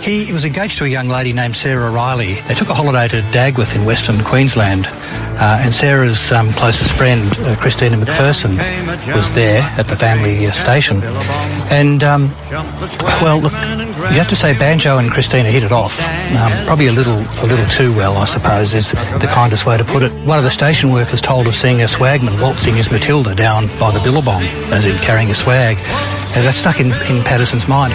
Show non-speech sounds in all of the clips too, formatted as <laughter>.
He was engaged to a young lady named Sarah Riley. They took a holiday to Dagworth in Western Queensland. Uh, and Sarah's um, closest friend, uh, Christina Macpherson, was there at the family uh, station. And, um, well, look, you have to say Banjo and Christina hit it off. Um, probably a little, a little too well, I suppose, is the kindest way to put it. One of the station workers told of seeing a swagman waltzing his Matilda down by the billabong, as in carrying a swag. And that stuck in, in Paterson's mind.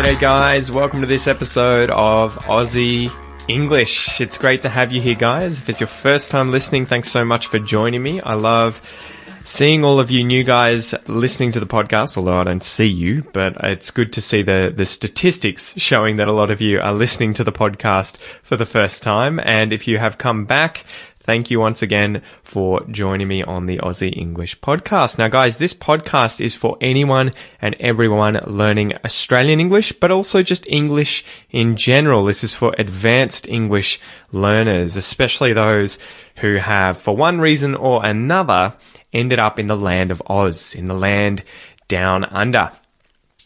G'day, guys. Welcome to this episode of Aussie English. It's great to have you here, guys. If it's your first time listening, thanks so much for joining me. I love seeing all of you new guys listening to the podcast, although I don't see you, but it's good to see the, the statistics showing that a lot of you are listening to the podcast for the first time. And if you have come back, Thank you once again for joining me on the Aussie English podcast. Now, guys, this podcast is for anyone and everyone learning Australian English, but also just English in general. This is for advanced English learners, especially those who have, for one reason or another, ended up in the land of Oz, in the land down under.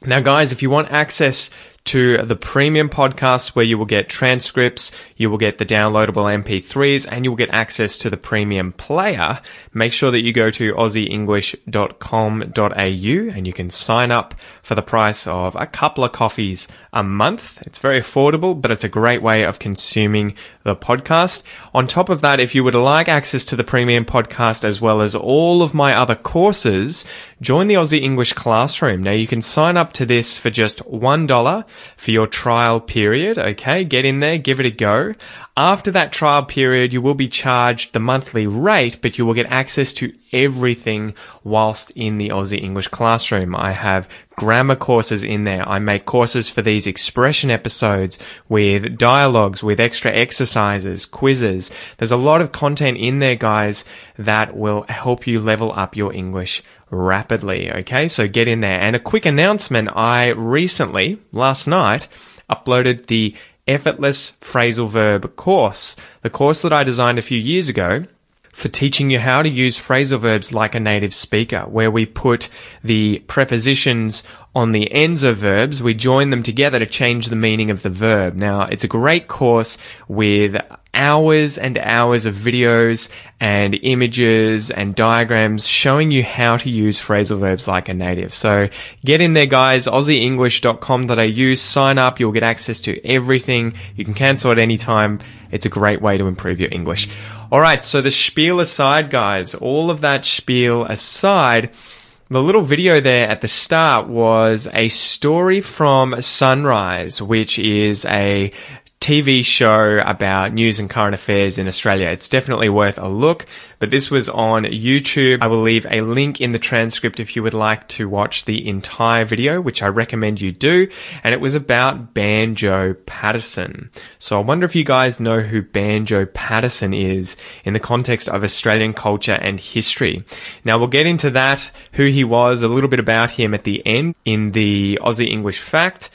Now, guys, if you want access to the premium podcast where you will get transcripts, you will get the downloadable MP3s, and you will get access to the premium player. Make sure that you go to aussieenglish.com.au and you can sign up for the price of a couple of coffees a month. It's very affordable, but it's a great way of consuming the podcast. On top of that, if you would like access to the premium podcast as well as all of my other courses, join the Aussie English Classroom. Now you can sign up to this for just $1 for your trial period. Okay. Get in there, give it a go. After that trial period, you will be charged the monthly rate, but you will get access to everything whilst in the Aussie English classroom. I have grammar courses in there. I make courses for these expression episodes with dialogues, with extra exercises, quizzes. There's a lot of content in there, guys, that will help you level up your English rapidly. Okay. So get in there. And a quick announcement. I recently, last night, uploaded the effortless phrasal verb course, the course that I designed a few years ago for teaching you how to use phrasal verbs like a native speaker, where we put the prepositions on the ends of verbs, we join them together to change the meaning of the verb. Now, it's a great course with hours and hours of videos and images and diagrams showing you how to use phrasal verbs like a native. So get in there, guys. AussieEnglish.com.au. Sign up. You'll get access to everything. You can cancel at any time. It's a great way to improve your English. All right. So the spiel aside, guys, all of that spiel aside, the little video there at the start was a story from Sunrise, which is a TV show about news and current affairs in Australia. It's definitely worth a look, but this was on YouTube. I will leave a link in the transcript if you would like to watch the entire video, which I recommend you do. And it was about Banjo Paterson. So I wonder if you guys know who Banjo Paterson is in the context of Australian culture and history. Now we'll get into that, who he was, a little bit about him at the end in the Aussie English fact.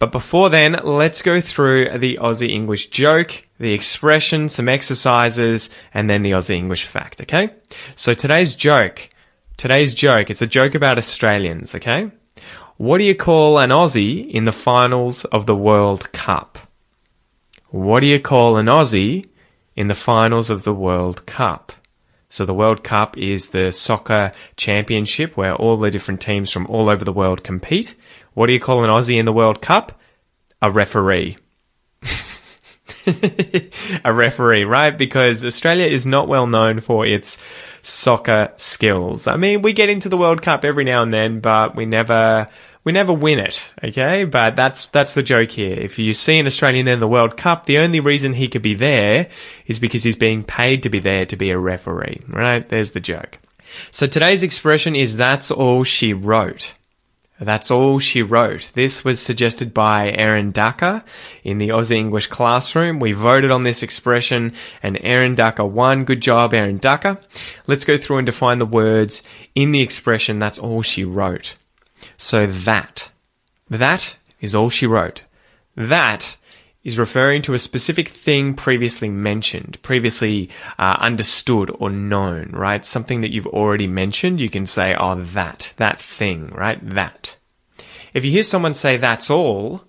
But before then, let's go through the Aussie English joke, the expression, some exercises, and then the Aussie English fact, okay? So today's joke, today's joke, it's a joke about Australians, okay? What do you call an Aussie in the finals of the World Cup? What do you call an Aussie in the finals of the World Cup? So the World Cup is the soccer championship where all the different teams from all over the world compete. What do you call an Aussie in the World Cup? A referee. <laughs> a referee, right? Because Australia is not well known for its soccer skills. I mean, we get into the World Cup every now and then, but we never we never win it, okay? But that's that's the joke here. If you see an Australian in the World Cup, the only reason he could be there is because he's being paid to be there to be a referee, right? There's the joke. So today's expression is that's all she wrote. That's all she wrote. This was suggested by Erin Ducker in the Aussie English classroom. We voted on this expression and Erin Ducker won. Good job, Erin Ducker. Let's go through and define the words in the expression that's all she wrote. So that. That is all she wrote. That is referring to a specific thing previously mentioned, previously uh, understood or known, right? Something that you've already mentioned, you can say, oh, that, that thing, right? That. If you hear someone say that's all,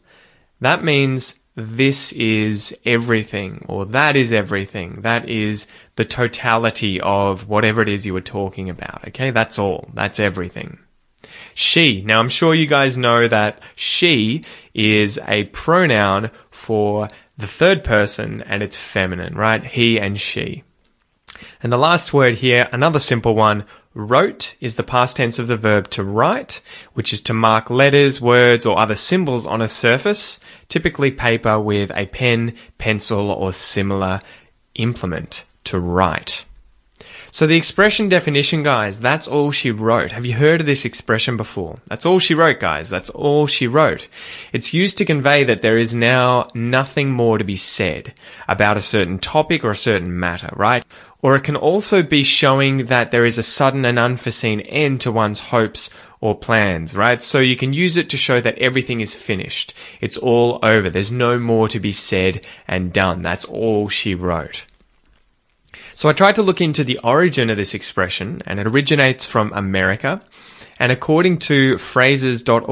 that means this is everything, or that is everything. That is the totality of whatever it is you were talking about. Okay, that's all. That's everything. She. Now, I'm sure you guys know that she is a pronoun for the third person and it's feminine, right? He and she. And the last word here, another simple one, wrote is the past tense of the verb to write, which is to mark letters, words, or other symbols on a surface, typically paper with a pen, pencil, or similar implement to write. So the expression definition, guys, that's all she wrote. Have you heard of this expression before? That's all she wrote, guys. That's all she wrote. It's used to convey that there is now nothing more to be said about a certain topic or a certain matter, right? Or it can also be showing that there is a sudden and unforeseen end to one's hopes or plans, right? So you can use it to show that everything is finished. It's all over. There's no more to be said and done. That's all she wrote. So I tried to look into the origin of this expression, and it originates from America. And according to phrases.org.uk,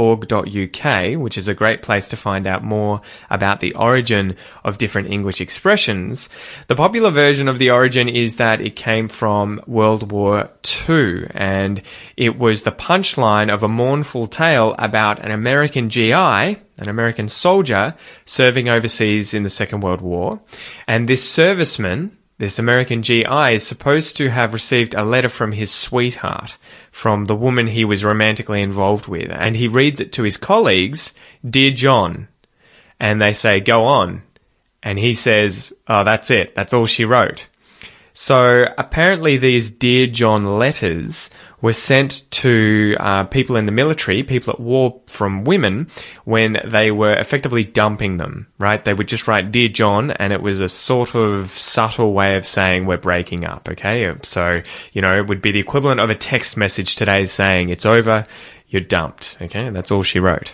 which is a great place to find out more about the origin of different English expressions, the popular version of the origin is that it came from World War II and it was the punchline of a mournful tale about an American GI, an American soldier serving overseas in the Second World War. And this serviceman, this American GI is supposed to have received a letter from his sweetheart, from the woman he was romantically involved with, and he reads it to his colleagues, Dear John. And they say, Go on. And he says, Oh, that's it. That's all she wrote. So apparently, these Dear John letters were sent to uh, people in the military, people at war from women, when they were effectively dumping them, right? They would just write, Dear John, and it was a sort of subtle way of saying we're breaking up, okay? So, you know, it would be the equivalent of a text message today saying, It's over, you're dumped, okay? That's all she wrote.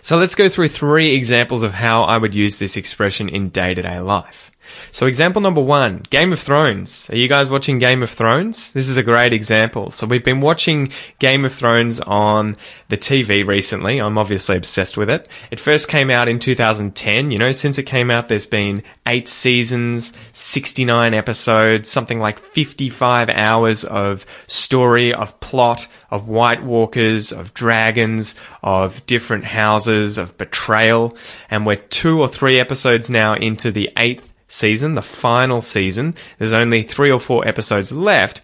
So let's go through three examples of how I would use this expression in day to day life. So example number one, Game of Thrones. Are you guys watching Game of Thrones? This is a great example. So we've been watching Game of Thrones on the TV recently. I'm obviously obsessed with it. It first came out in 2010. You know, since it came out, there's been eight seasons, 69 episodes, something like 55 hours of story, of plot, of White Walkers, of dragons, of different houses, of betrayal. And we're two or three episodes now into the eighth season, the final season. There's only three or four episodes left.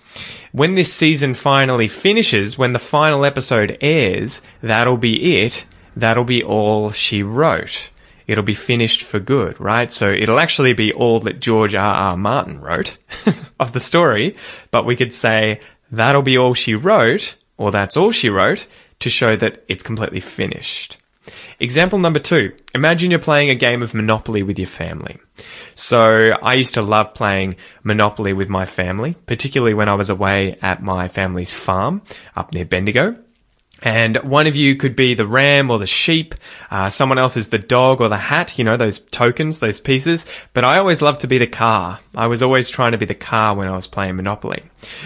When this season finally finishes, when the final episode airs, that'll be it. That'll be all she wrote. It'll be finished for good, right? So it'll actually be all that George R. R. Martin wrote <laughs> of the story, but we could say that'll be all she wrote, or that's all she wrote, to show that it's completely finished. Example number two. Imagine you're playing a game of Monopoly with your family. So I used to love playing Monopoly with my family, particularly when I was away at my family's farm up near Bendigo. And one of you could be the ram or the sheep. Uh, someone else is the dog or the hat. You know, those tokens, those pieces. But I always loved to be the car. I was always trying to be the car when I was playing Monopoly.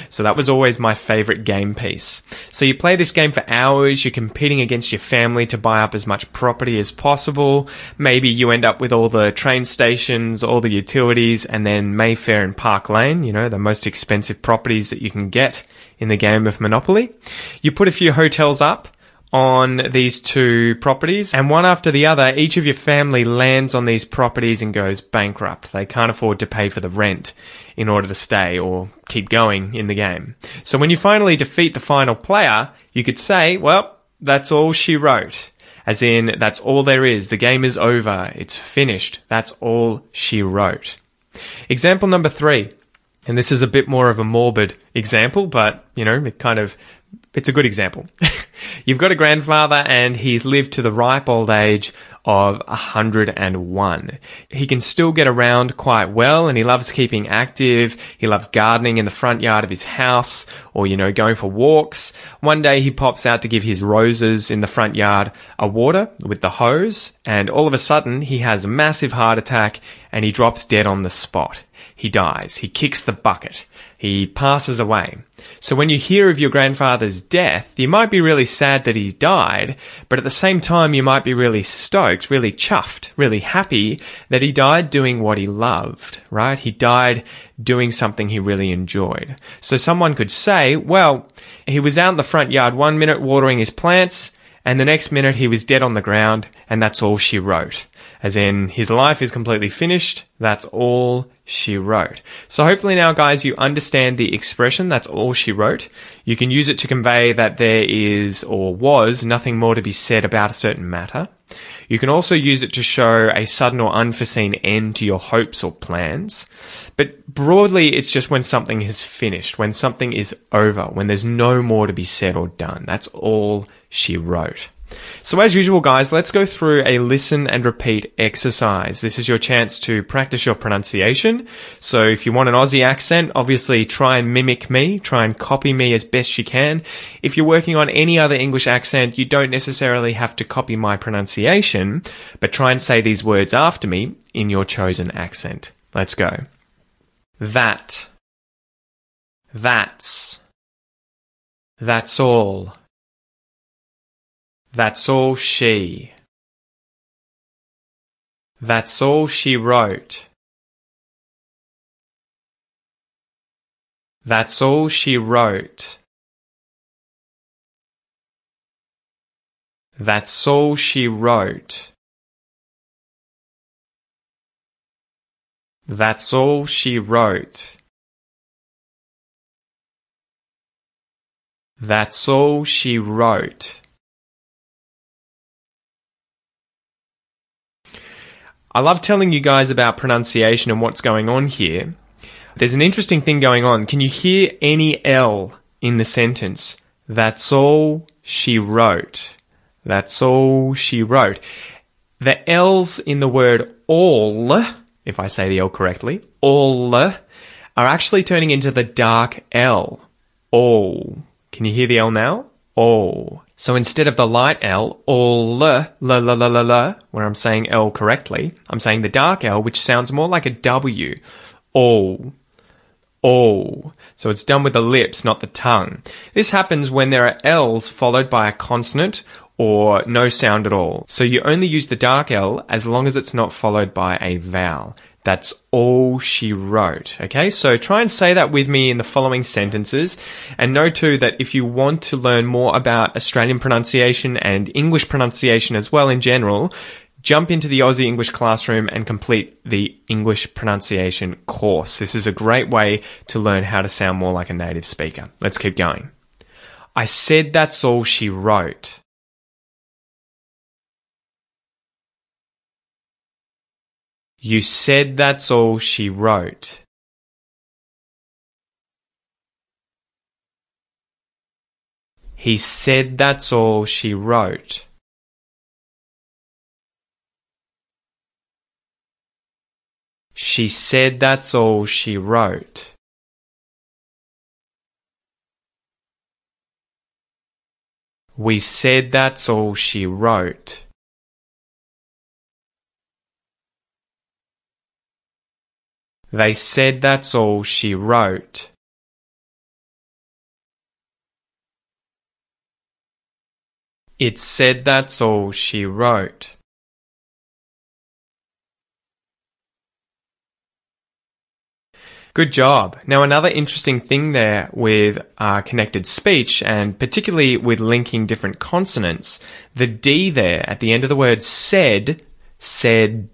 So that was always my favorite game piece. So you play this game for hours. You're competing against your family to buy up as much property as possible. Maybe you end up with all the train stations, all the utilities, and then Mayfair and Park Lane. You know, the most expensive properties that you can get in the game of Monopoly. You put a few hotels up on these two properties, and one after the other, each of your family lands on these properties and goes bankrupt. They can't afford to pay for the rent in order to stay or keep going in the game. So when you finally defeat the final player, you could say, well, That's all she wrote. As in, that's all there is. The game is over. It's finished. That's all she wrote. Example number three. And this is a bit more of a morbid example, but, you know, it kind of, it's a good example. <laughs> You've got a grandfather and he's lived to the ripe old age of 101. He can still get around quite well and he loves keeping active. He loves gardening in the front yard of his house or, you know, going for walks. One day he pops out to give his roses in the front yard a water with the hose and all of a sudden he has a massive heart attack and he drops dead on the spot. He dies. He kicks the bucket. He passes away. So when you hear of your grandfather's death, you might be really sad that he died, but at the same time, you might be really stoked, really chuffed, really happy that he died doing what he loved, right? He died doing something he really enjoyed. So someone could say, well, he was out in the front yard one minute watering his plants, and the next minute he was dead on the ground, and that's all she wrote. As in, his life is completely finished, that's all she wrote. So hopefully now, guys, you understand the expression, that's all she wrote. You can use it to convey that there is or was nothing more to be said about a certain matter. You can also use it to show a sudden or unforeseen end to your hopes or plans. But broadly, it's just when something is finished, when something is over, when there's no more to be said or done. That's all she wrote. So as usual, guys, let's go through a listen and repeat exercise. This is your chance to practice your pronunciation. So if you want an Aussie accent, obviously try and mimic me, try and copy me as best you can. If you're working on any other English accent, you don't necessarily have to copy my pronunciation, but try and say these words after me in your chosen accent. Let's go. That. That's. That's all. That's all she. That's all she wrote. That's all she wrote. That's all she wrote. That's all she wrote. That's all she wrote. I love telling you guys about pronunciation and what's going on here. There's an interesting thing going on. Can you hear any L in the sentence? That's all she wrote. That's all she wrote. The L's in the word all, if I say the L correctly, all, are actually turning into the dark L. All. Can you hear the L now? All. So instead of the light L, all la la la la, where I'm saying L correctly, I'm saying the dark L, which sounds more like a W. All. All. So it's done with the lips, not the tongue. This happens when there are L's followed by a consonant or no sound at all. So you only use the dark L as long as it's not followed by a vowel. That's all she wrote. Okay, so try and say that with me in the following sentences. And know too that if you want to learn more about Australian pronunciation and English pronunciation as well in general, jump into the Aussie English classroom and complete the English pronunciation course. This is a great way to learn how to sound more like a native speaker. Let's keep going. I said that's all she wrote. You said that's all she wrote. He said that's all she wrote. She said that's all she wrote. We said that's all she wrote. They said that's all she wrote. It said that's all she wrote. Good job. Now, another interesting thing there with uh, connected speech, and particularly with linking different consonants, the D there at the end of the word said, said,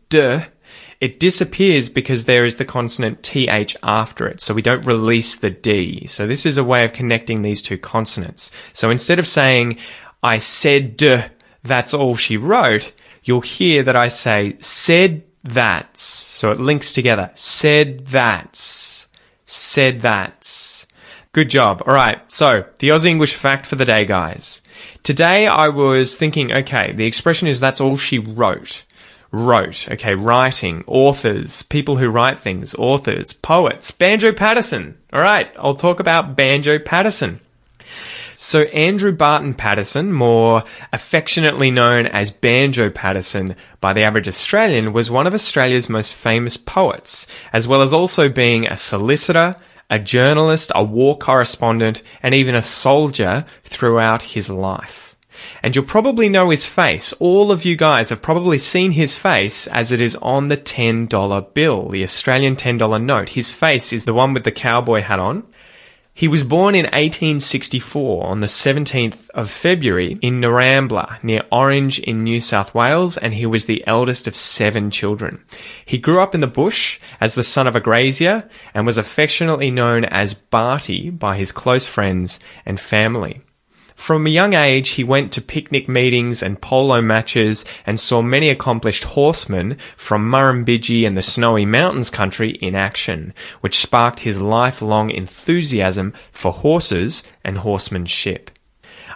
it disappears because there is the consonant th after it, so we don't release the d. So this is a way of connecting these two consonants. So instead of saying, I said, duh, that's all she wrote, you'll hear that I say said that's. So it links together. Said that's. Said that's. Good job. All right. So the Aussie English fact for the day, guys. Today I was thinking, okay, the expression is that's all she wrote. Wrote. Okay. Writing. Authors. People who write things. Authors. Poets. Banjo Paterson. All right. I'll talk about Banjo Paterson. So Andrew Barton Paterson, more affectionately known as Banjo Paterson by the average Australian, was one of Australia's most famous poets, as well as also being a solicitor, a journalist, a war correspondent, and even a soldier throughout his life. And you'll probably know his face. All of you guys have probably seen his face as it is on the $10 bill, the Australian $10 note. His face is the one with the cowboy hat on. He was born in 1864 on the 17th of February in Narrambla, near Orange in New South Wales, and he was the eldest of seven children. He grew up in the bush as the son of a grazier and was affectionately known as Barty by his close friends and family. From a young age, he went to picnic meetings and polo matches and saw many accomplished horsemen from Murrumbidgee and the Snowy Mountains country in action, which sparked his lifelong enthusiasm for horses and horsemanship.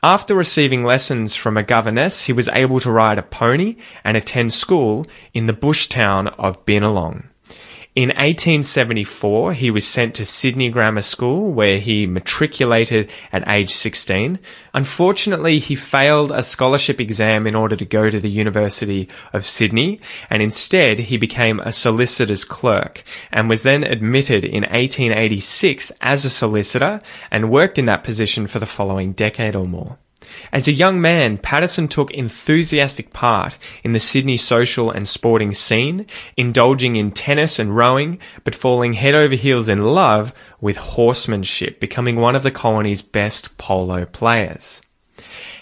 After receiving lessons from a governess, he was able to ride a pony and attend school in the bush town of Binalong. In 1874, he was sent to Sydney Grammar School, where he matriculated at age 16. Unfortunately, he failed a scholarship exam in order to go to the University of Sydney, and instead he became a solicitor's clerk, and was then admitted in 1886 as a solicitor, and worked in that position for the following decade or more. As a young man, Paterson took enthusiastic part in the Sydney social and sporting scene, indulging in tennis and rowing, but falling head over heels in love with horsemanship, becoming one of the colony's best polo players.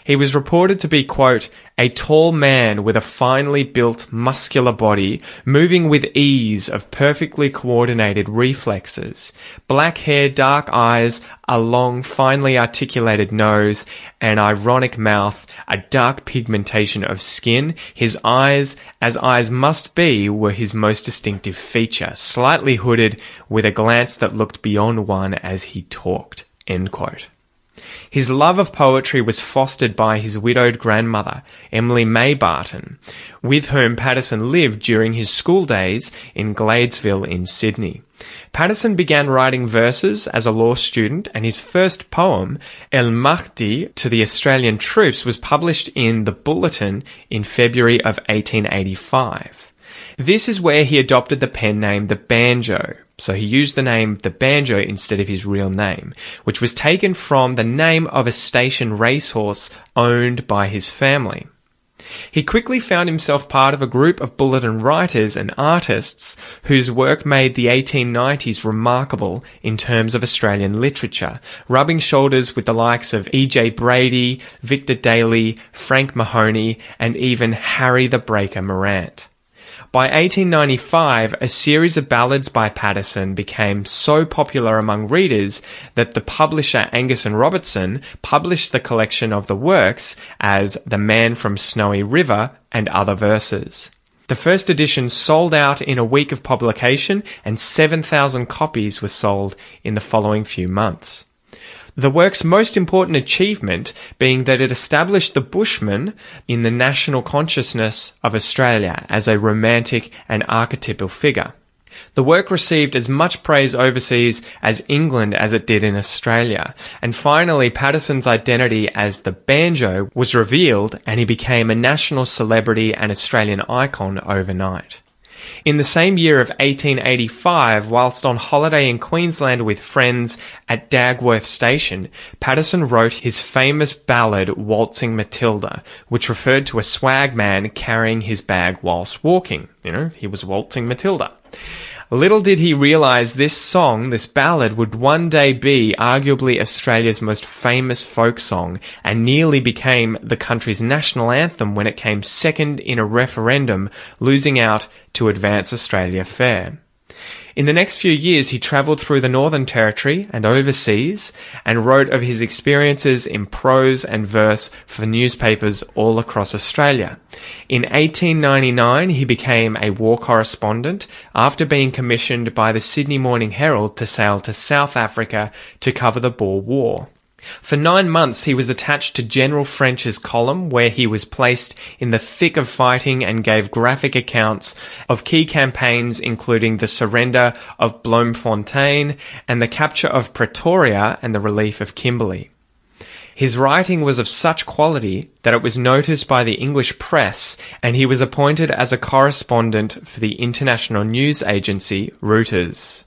He was reported to be, quote, a tall man with a finely built muscular body, moving with ease of perfectly coordinated reflexes. Black hair, dark eyes, a long, finely articulated nose, an ironic mouth, a dark pigmentation of skin. His eyes, as eyes must be, were his most distinctive feature, slightly hooded, with a glance that looked beyond one as he talked. End quote. His love of poetry was fostered by his widowed grandmother, Emily May Barton, with whom Paterson lived during his school days in Gladesville in Sydney. Paterson began writing verses as a law student, and his first poem, El Mahdi, to the Australian troops was published in the Bulletin in February of 1885. This is where he adopted the pen name the Banjo, so he used the name the Banjo instead of his real name, which was taken from the name of a station racehorse owned by his family. He quickly found himself part of a group of bulletin writers and artists whose work made the 1890s remarkable in terms of Australian literature, rubbing shoulders with the likes of E.J. Brady, Victor Daley, Frank Mahony, and even Harry the Breaker Morant. By 1895, a series of ballads by Paterson became so popular among readers that the publisher Angus and Robertson published the collection of the works as The Man from Snowy River and Other Verses. The first edition sold out in a week of publication and 7,000 copies were sold in the following few months. The work's most important achievement being that it established the Bushman in the national consciousness of Australia as a romantic and archetypal figure. The work received as much praise overseas as England as it did in Australia. And finally, Paterson's identity as the banjo was revealed and he became a national celebrity and Australian icon overnight. In the same year of 1885, whilst on holiday in Queensland with friends at Dagworth Station, Paterson wrote his famous ballad Waltzing Matilda, which referred to a swag man carrying his bag whilst walking. You know, he was waltzing Matilda. Little did he realise this song, this ballad, would one day be arguably Australia's most famous folk song and nearly became the country's national anthem when it came second in a referendum, losing out to Advance Australia Fair. In the next few years, he travelled through the Northern Territory and overseas and wrote of his experiences in prose and verse for newspapers all across Australia. In 1899, he became a war correspondent after being commissioned by the Sydney Morning Herald to sail to South Africa to cover the Boer War. For nine months, he was attached to General French's column, where he was placed in the thick of fighting and gave graphic accounts of key campaigns, including the surrender of Bloemfontein and the capture of Pretoria and the relief of Kimberley. His writing was of such quality that it was noticed by the English press, and he was appointed as a correspondent for the international news agency Reuters.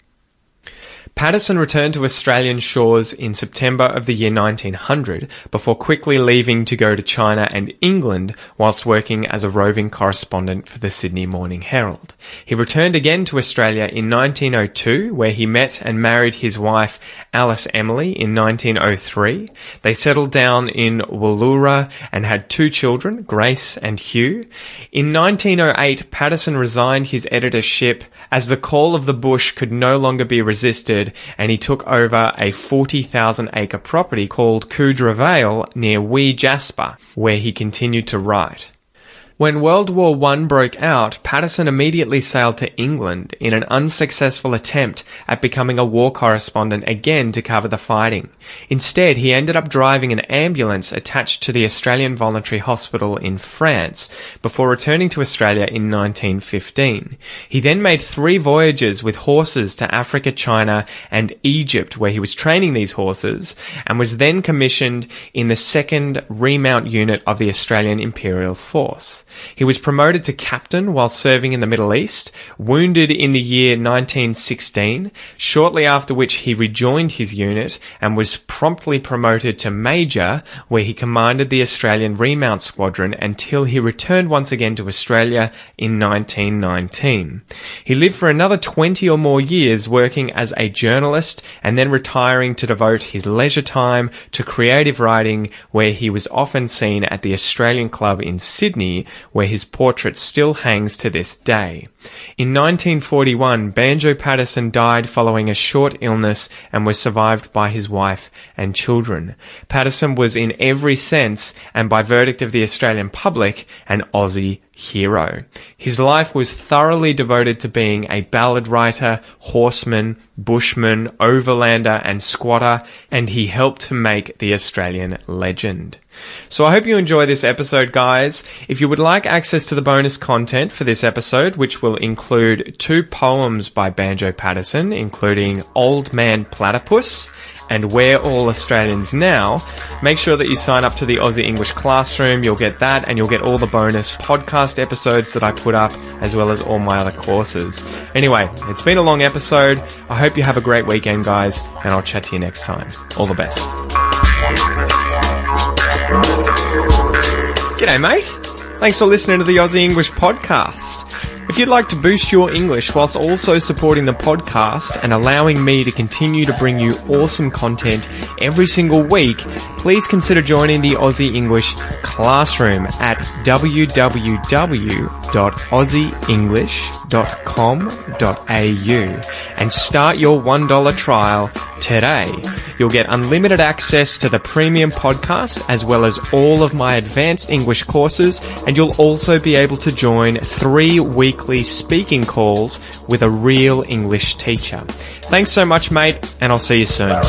Paterson returned to Australian shores in September of the year 1900 before quickly leaving to go to China and England whilst working as a roving correspondent for the Sydney Morning Herald. He returned again to Australia in 1902 where he met and married his wife Alice Emily in 1903. They settled down in Woollahra and had two children, Grace and Hugh. In 1908, Paterson resigned his editorship as the call of the bush could no longer be resisted and he took over a 40,000 acre property called Coodra Vale near Wee Jasper, where he continued to write. When World War I broke out, Paterson immediately sailed to England in an unsuccessful attempt at becoming a war correspondent again to cover the fighting. Instead, he ended up driving an ambulance attached to the Australian Voluntary Hospital in France before returning to Australia in 1915. He then made three voyages with horses to Africa, China, and Egypt where he was training these horses and was then commissioned in the 2nd Remount Unit of the Australian Imperial Force. He was promoted to captain while serving in the Middle East, wounded in the year 1916, shortly after which he rejoined his unit and was promptly promoted to major, where he commanded the Australian Remount Squadron until he returned once again to Australia in 1919. He lived for another 20 or more years working as a journalist and then retiring to devote his leisure time to creative writing, where he was often seen at the Australian Club in Sydney, where his portrait still hangs to this day. In 1941, Banjo Paterson died following a short illness and was survived by his wife and children. Paterson was in every sense, and by verdict of the Australian public, an Aussie hero. His life was thoroughly devoted to being a ballad writer, horseman, bushman, overlander, and squatter, and he helped to make the Australian legend. So I hope you enjoy this episode, guys. If you would like access to the bonus content for this episode, which will include two poems by Banjo Paterson, including Old Man Platypus and We're All Australians Now, make sure that you sign up to the Aussie English Classroom. You'll get that and you'll get all the bonus podcast episodes that I put up as well as all my other courses. Anyway, it's been a long episode. I hope you have a great weekend, guys, and I'll chat to you next time. All the best. G'day, mate. Thanks for listening to the Aussie English podcast. If you'd like to boost your English whilst also supporting the podcast and allowing me to continue to bring you awesome content every single week, please consider joining the Aussie English classroom at www.aussieenglish.com.au and start your $1 trial today. You'll get unlimited access to the premium podcast as well as all of my advanced English courses, and you'll also be able to join three weekly speaking calls with a real English teacher. Thanks so much, mate, and I'll see you soon.